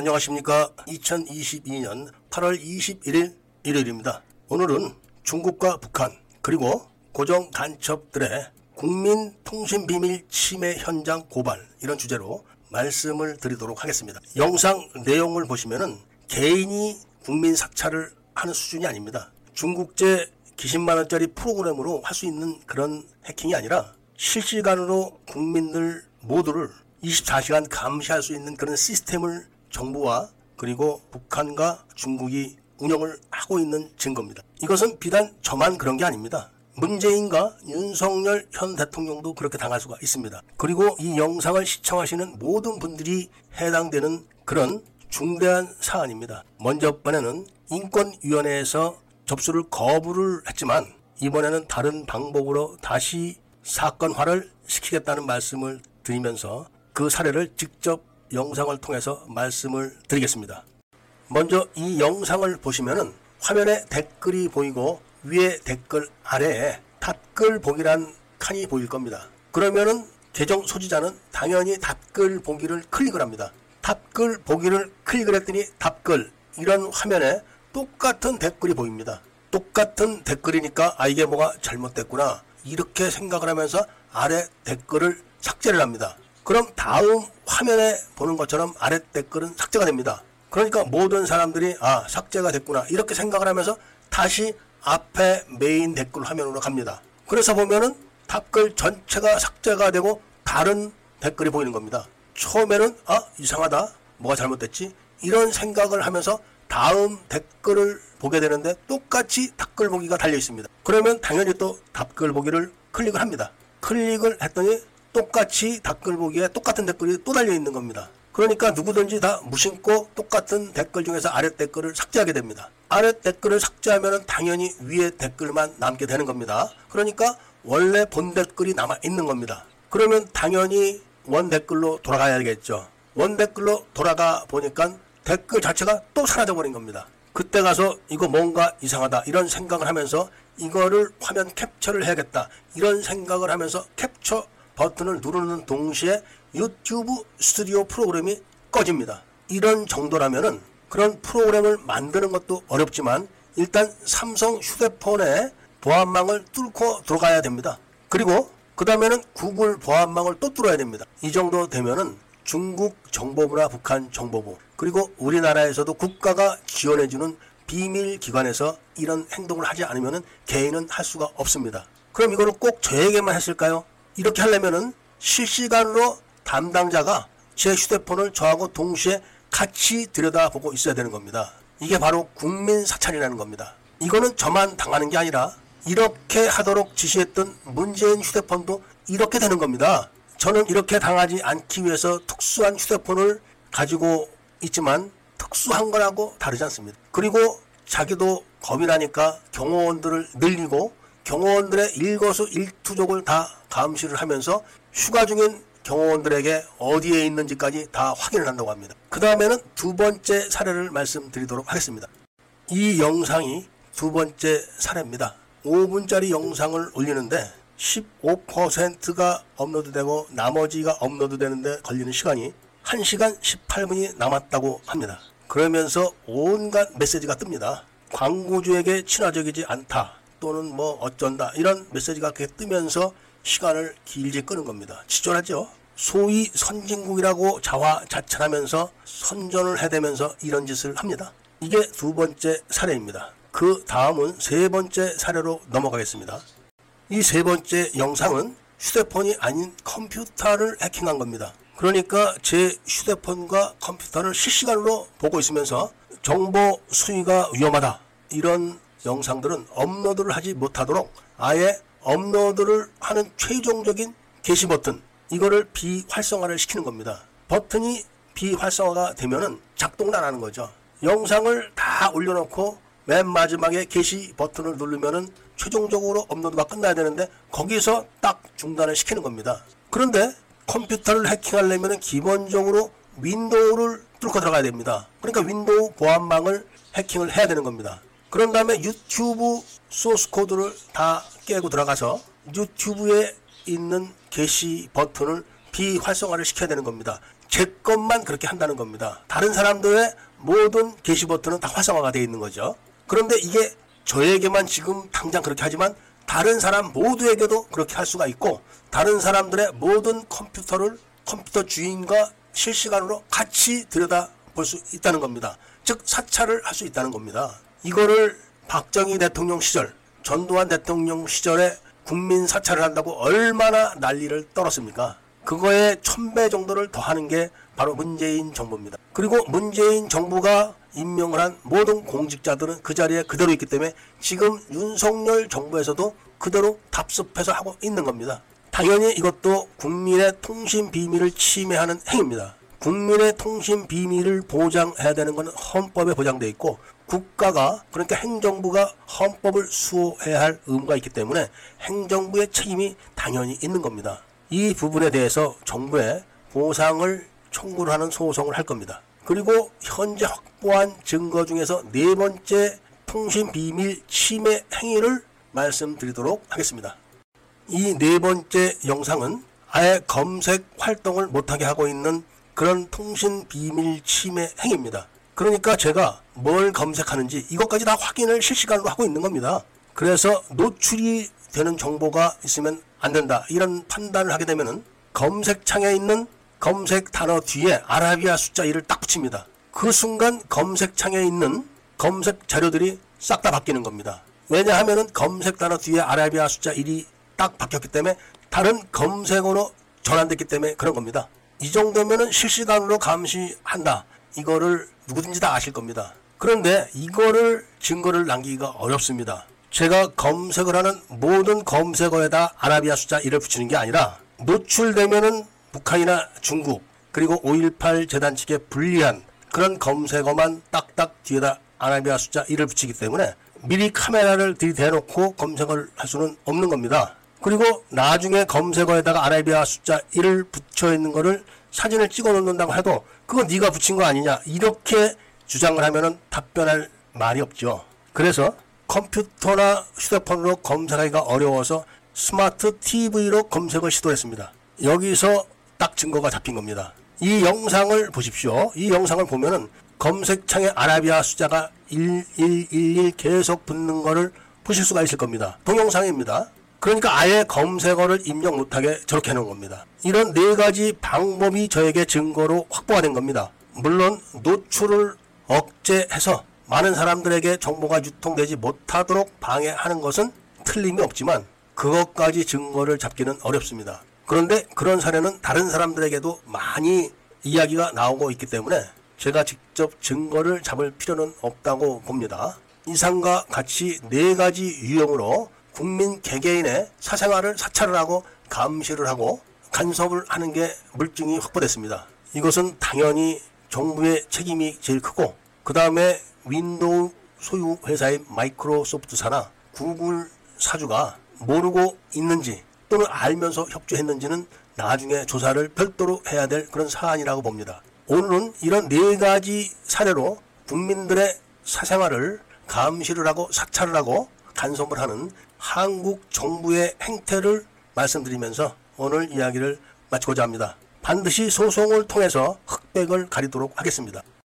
안녕하십니까. 2022년 8월 21일 일요일입니다. 오늘은 중국과 북한 그리고 고정 간첩들의 국민 통신 비밀 침해 현장 고발 이런 주제로 말씀을 드리도록 하겠습니다. 영상 내용을 보시면은 개인이 국민 사찰을 하는 수준이 아닙니다. 중국제 기십만 원짜리 프로그램으로 할 수 있는 그런 해킹이 아니라 실시간으로 국민들 모두를 24시간 감시할 수 있는 그런 시스템을 정부와 그리고 북한과 중국이 운영을 하고 있는 증거입니다. 이것은 비단 저만 그런 게 아닙니다. 문재인과 윤석열 현 대통령도 그렇게 당할 수가 있습니다. 그리고 이 영상을 시청하시는 모든 분들이 해당되는 그런 중대한 사안입니다. 먼저 번에는 인권위원회에서 접수를 거부를 했지만 이번에는 다른 방법으로 다시 사건화를 시키겠다는 말씀을 드리면서 그 사례를 직접 영상을 통해서 말씀을 드리겠습니다. 먼저 이 영상을 보시면은 화면에 댓글이 보이고 위에 댓글 아래에 답글 보기란 칸이 보일 겁니다. 그러면은 계정 소지자는 당연히 답글 보기를 클릭을 합니다. 답글 보기를 클릭을 했더니 답글 이런 화면에 똑같은 댓글이 보입니다. 똑같은 댓글이니까 아 이게 뭐가 잘못됐구나 이렇게 생각을 하면서 아래 댓글을 삭제를 합니다. 그럼 다음 화면에 보는 것처럼 아래 댓글은 삭제가 됩니다. 그러니까 모든 사람들이 아 삭제가 됐구나 이렇게 생각을 하면서 다시 앞에 메인 댓글 화면으로 갑니다. 그래서 보면은 답글 전체가 삭제가 되고 다른 댓글이 보이는 겁니다. 처음에는 아 이상하다 뭐가 잘못됐지 이런 생각을 하면서 다음 댓글을 보게 되는데 똑같이 댓글 보기가 달려 있습니다. 그러면 당연히 또 답글 보기를 클릭을 합니다. 클릭을 했더니 똑같이 댓글 보기에 똑같은 댓글이 또 달려 있는 겁니다. 그러니까 누구든지 다 무심코 똑같은 댓글 중에서 아래 댓글을 삭제하게 됩니다. 아래 댓글을 삭제하면 당연히 위에 댓글만 남게 되는 겁니다. 그러니까 원래 본 댓글이 남아 있는 겁니다. 그러면 당연히 원 댓글로 돌아가야겠죠. 원 댓글로 돌아가 보니까 댓글 자체가 또 사라져 버린 겁니다. 그때 가서 이거 뭔가 이상하다 이런 생각을 하면서 이거를 화면 캡처를 해야겠다 이런 생각을 하면서 캡처 버튼을 누르는 동시에 유튜브 스튜디오 프로그램이 꺼집니다. 이런 정도라면은 그런 프로그램을 만드는 것도 어렵지만 일단 삼성 휴대폰에 보안망을 뚫고 들어가야 됩니다. 그리고 그 다음에는 구글 보안망을 또 뚫어야 됩니다. 이 정도 되면은 중국 정보부나 북한 정보부 그리고 우리나라에서도 국가가 지원해주는 비밀 기관에서 이런 행동을 하지 않으면 개인은 할 수가 없습니다. 그럼 이거를 꼭 저에게만 했을까요? 이렇게 하려면은 실시간으로 담당자가 제 휴대폰을 저하고 동시에 같이 들여다보고 있어야 되는 겁니다. 이게 바로 국민 사찰이라는 겁니다. 이거는 저만 당하는 게 아니라 이렇게 하도록 지시했던 문재인 휴대폰도 이렇게 되는 겁니다. 저는 이렇게 당하지 않기 위해서 특수한 휴대폰을 가지고 있지만 특수한 거라고 다르지 않습니다. 그리고 자기도 겁이 나니까 경호원들을 늘리고 경호원들의 일거수 일투족을 다 감시를 하면서 휴가 중인 경호원들에게 어디에 있는지까지 다 확인을 한다고 합니다. 그 다음에는 두 번째 사례를 말씀드리도록 하겠습니다. 이 영상이 두 번째 사례입니다. 5분짜리 영상을 올리는데 15%가 업로드되고 나머지가 업로드되는데 걸리는 시간이 1시간 18분이 남았다고 합니다. 그러면서 온갖 메시지가 뜹니다. 광고주에게 친화적이지 않다 또는 뭐 어쩐다 이런 메시지가 이렇게 뜨면서 시간을 길게 끄는 겁니다. 지존하죠. 소위 선진국이라고 자화자찬하면서 선전을 해대면서 이런 짓을 합니다. 이게 두 번째 사례입니다. 그 다음은 세 번째 사례로 넘어가겠습니다. 이 세 번째 영상은 휴대폰이 아닌 컴퓨터를 해킹한 겁니다. 그러니까 제 휴대폰과 컴퓨터를 실시간으로 보고 있으면서 정보 수위가 위험하다. 이런 영상들은 업로드를 하지 못하도록 아예 업로드를 하는 최종적인 게시 버튼 이거를 비활성화를 시키는 겁니다. 버튼이 비활성화가 되면은 작동을 안 하는 거죠. 영상을 다 올려놓고 맨 마지막에 게시 버튼을 누르면은 최종적으로 업로드가 끝나야 되는데 거기서 딱 중단을 시키는 겁니다. 그런데 컴퓨터를 해킹하려면 기본적으로 윈도우를 뚫고 들어가야 됩니다. 그러니까 윈도우 보안망을 해킹을 해야 되는 겁니다. 그런 다음에 유튜브 소스 코드를 다 깨고 들어가서 유튜브에 있는 게시 버튼을 비활성화를 시켜야 되는 겁니다. 제 것만 그렇게 한다는 겁니다. 다른 사람들의 모든 게시 버튼은 다 활성화가 되어 있는 거죠. 그런데 이게 저에게만 지금 당장 그렇게 하지만 다른 사람 모두에게도 그렇게 할 수가 있고 다른 사람들의 모든 컴퓨터를 컴퓨터 주인과 실시간으로 같이 들여다 볼 수 있다는 겁니다. 즉 사찰을 할 수 있다는 겁니다. 이거를 박정희 대통령 시절, 전두환 대통령 시절에 국민 사찰을 한다고 얼마나 난리를 떨었습니까? 그거에 천 배 정도를 더하는 게 바로 문재인 정부입니다. 그리고 문재인 정부가 임명을 한 모든 공직자들은 그 자리에 그대로 있기 때문에 지금 윤석열 정부에서도 그대로 답습해서 하고 있는 겁니다. 당연히 이것도 국민의 통신 비밀을 침해하는 행위입니다. 국민의 통신 비밀을 보장해야 되는 것은 헌법에 보장되어 있고 국가가 그러니까 행정부가 헌법을 수호해야 할 의무가 있기 때문에 행정부의 책임이 당연히 있는 겁니다. 이 부분에 대해서 정부에 보상을 청구를 하는 소송을 할 겁니다. 그리고 현재 확보한 증거 중에서 네 번째 통신 비밀 침해 행위를 말씀드리도록 하겠습니다. 이 네 번째 영상은 아예 검색 활동을 못하게 하고 있는 그런 통신 비밀 침해 행위입니다. 그러니까 제가 뭘 검색하는지 이것까지 다 확인을 실시간으로 하고 있는 겁니다. 그래서 노출이 되는 정보가 있으면 안 된다. 이런 판단을 하게 되면은 검색창에 있는 검색 단어 뒤에 아라비아 숫자 1을 딱 붙입니다. 그 순간 검색창에 있는 검색 자료들이 싹 다 바뀌는 겁니다. 왜냐하면은 검색 단어 뒤에 아라비아 숫자 1이 딱 바뀌었기 때문에 다른 검색어로 전환됐기 때문에 그런 겁니다. 이 정도면은 실시간으로 감시한다. 이거를 누구든지 다 아실 겁니다. 그런데 이거를 증거를 남기기가 어렵습니다. 제가 검색을 하는 모든 검색어에다 아라비아 숫자 1을 붙이는 게 아니라 노출되면은 북한이나 중국 그리고 5.18 재단 측에 불리한 그런 검색어만 딱딱 뒤에다 아라비아 숫자 1을 붙이기 때문에 미리 카메라를 들이대놓고 검색을 할 수는 없는 겁니다. 그리고 나중에 검색어에다가 아라비아 숫자 1을 붙여 있는 거를 사진을 찍어 놓는다고 해도 그거 네가 붙인 거 아니냐 이렇게 주장을 하면은 답변할 말이 없죠. 그래서 컴퓨터나 휴대폰으로 검색하기가 어려워서 스마트 TV로 검색을 시도했습니다. 여기서 딱 증거가 잡힌 겁니다. 이 영상을 보십시오. 이 영상을 보면은 검색창에 아라비아 숫자가 1111 계속 붙는 거를 보실 수가 있을 겁니다. 동영상입니다. 그러니까 아예 검색어를 입력 못하게 저렇게 해놓은 겁니다. 이런 네 가지 방법이 저에게 증거로 확보가 된 겁니다. 물론 노출을 억제해서 많은 사람들에게 정보가 유통되지 못하도록 방해하는 것은 틀림이 없지만 그것까지 증거를 잡기는 어렵습니다. 그런데 그런 사례는 다른 사람들에게도 많이 이야기가 나오고 있기 때문에 제가 직접 증거를 잡을 필요는 없다고 봅니다. 이상과 같이 네 가지 유형으로 국민 개개인의 사생활을 사찰을 하고 감시를 하고 간섭을 하는 게 물증이 확보됐습니다. 이것은 당연히 정부의 책임이 제일 크고 그 다음에 윈도우 소유 회사인 마이크로소프트사나 구글 사주가 모르고 있는지 또는 알면서 협조했는지는 나중에 조사를 별도로 해야 될 그런 사안이라고 봅니다. 오늘은 이런 네 가지 사례로 국민들의 사생활을 감시를 하고 사찰을 하고 간섭을 하는 한국 정부의 행태를 말씀드리면서 오늘 이야기를 마치고자 합니다. 반드시 소송을 통해서 흑백을 가리도록 하겠습니다.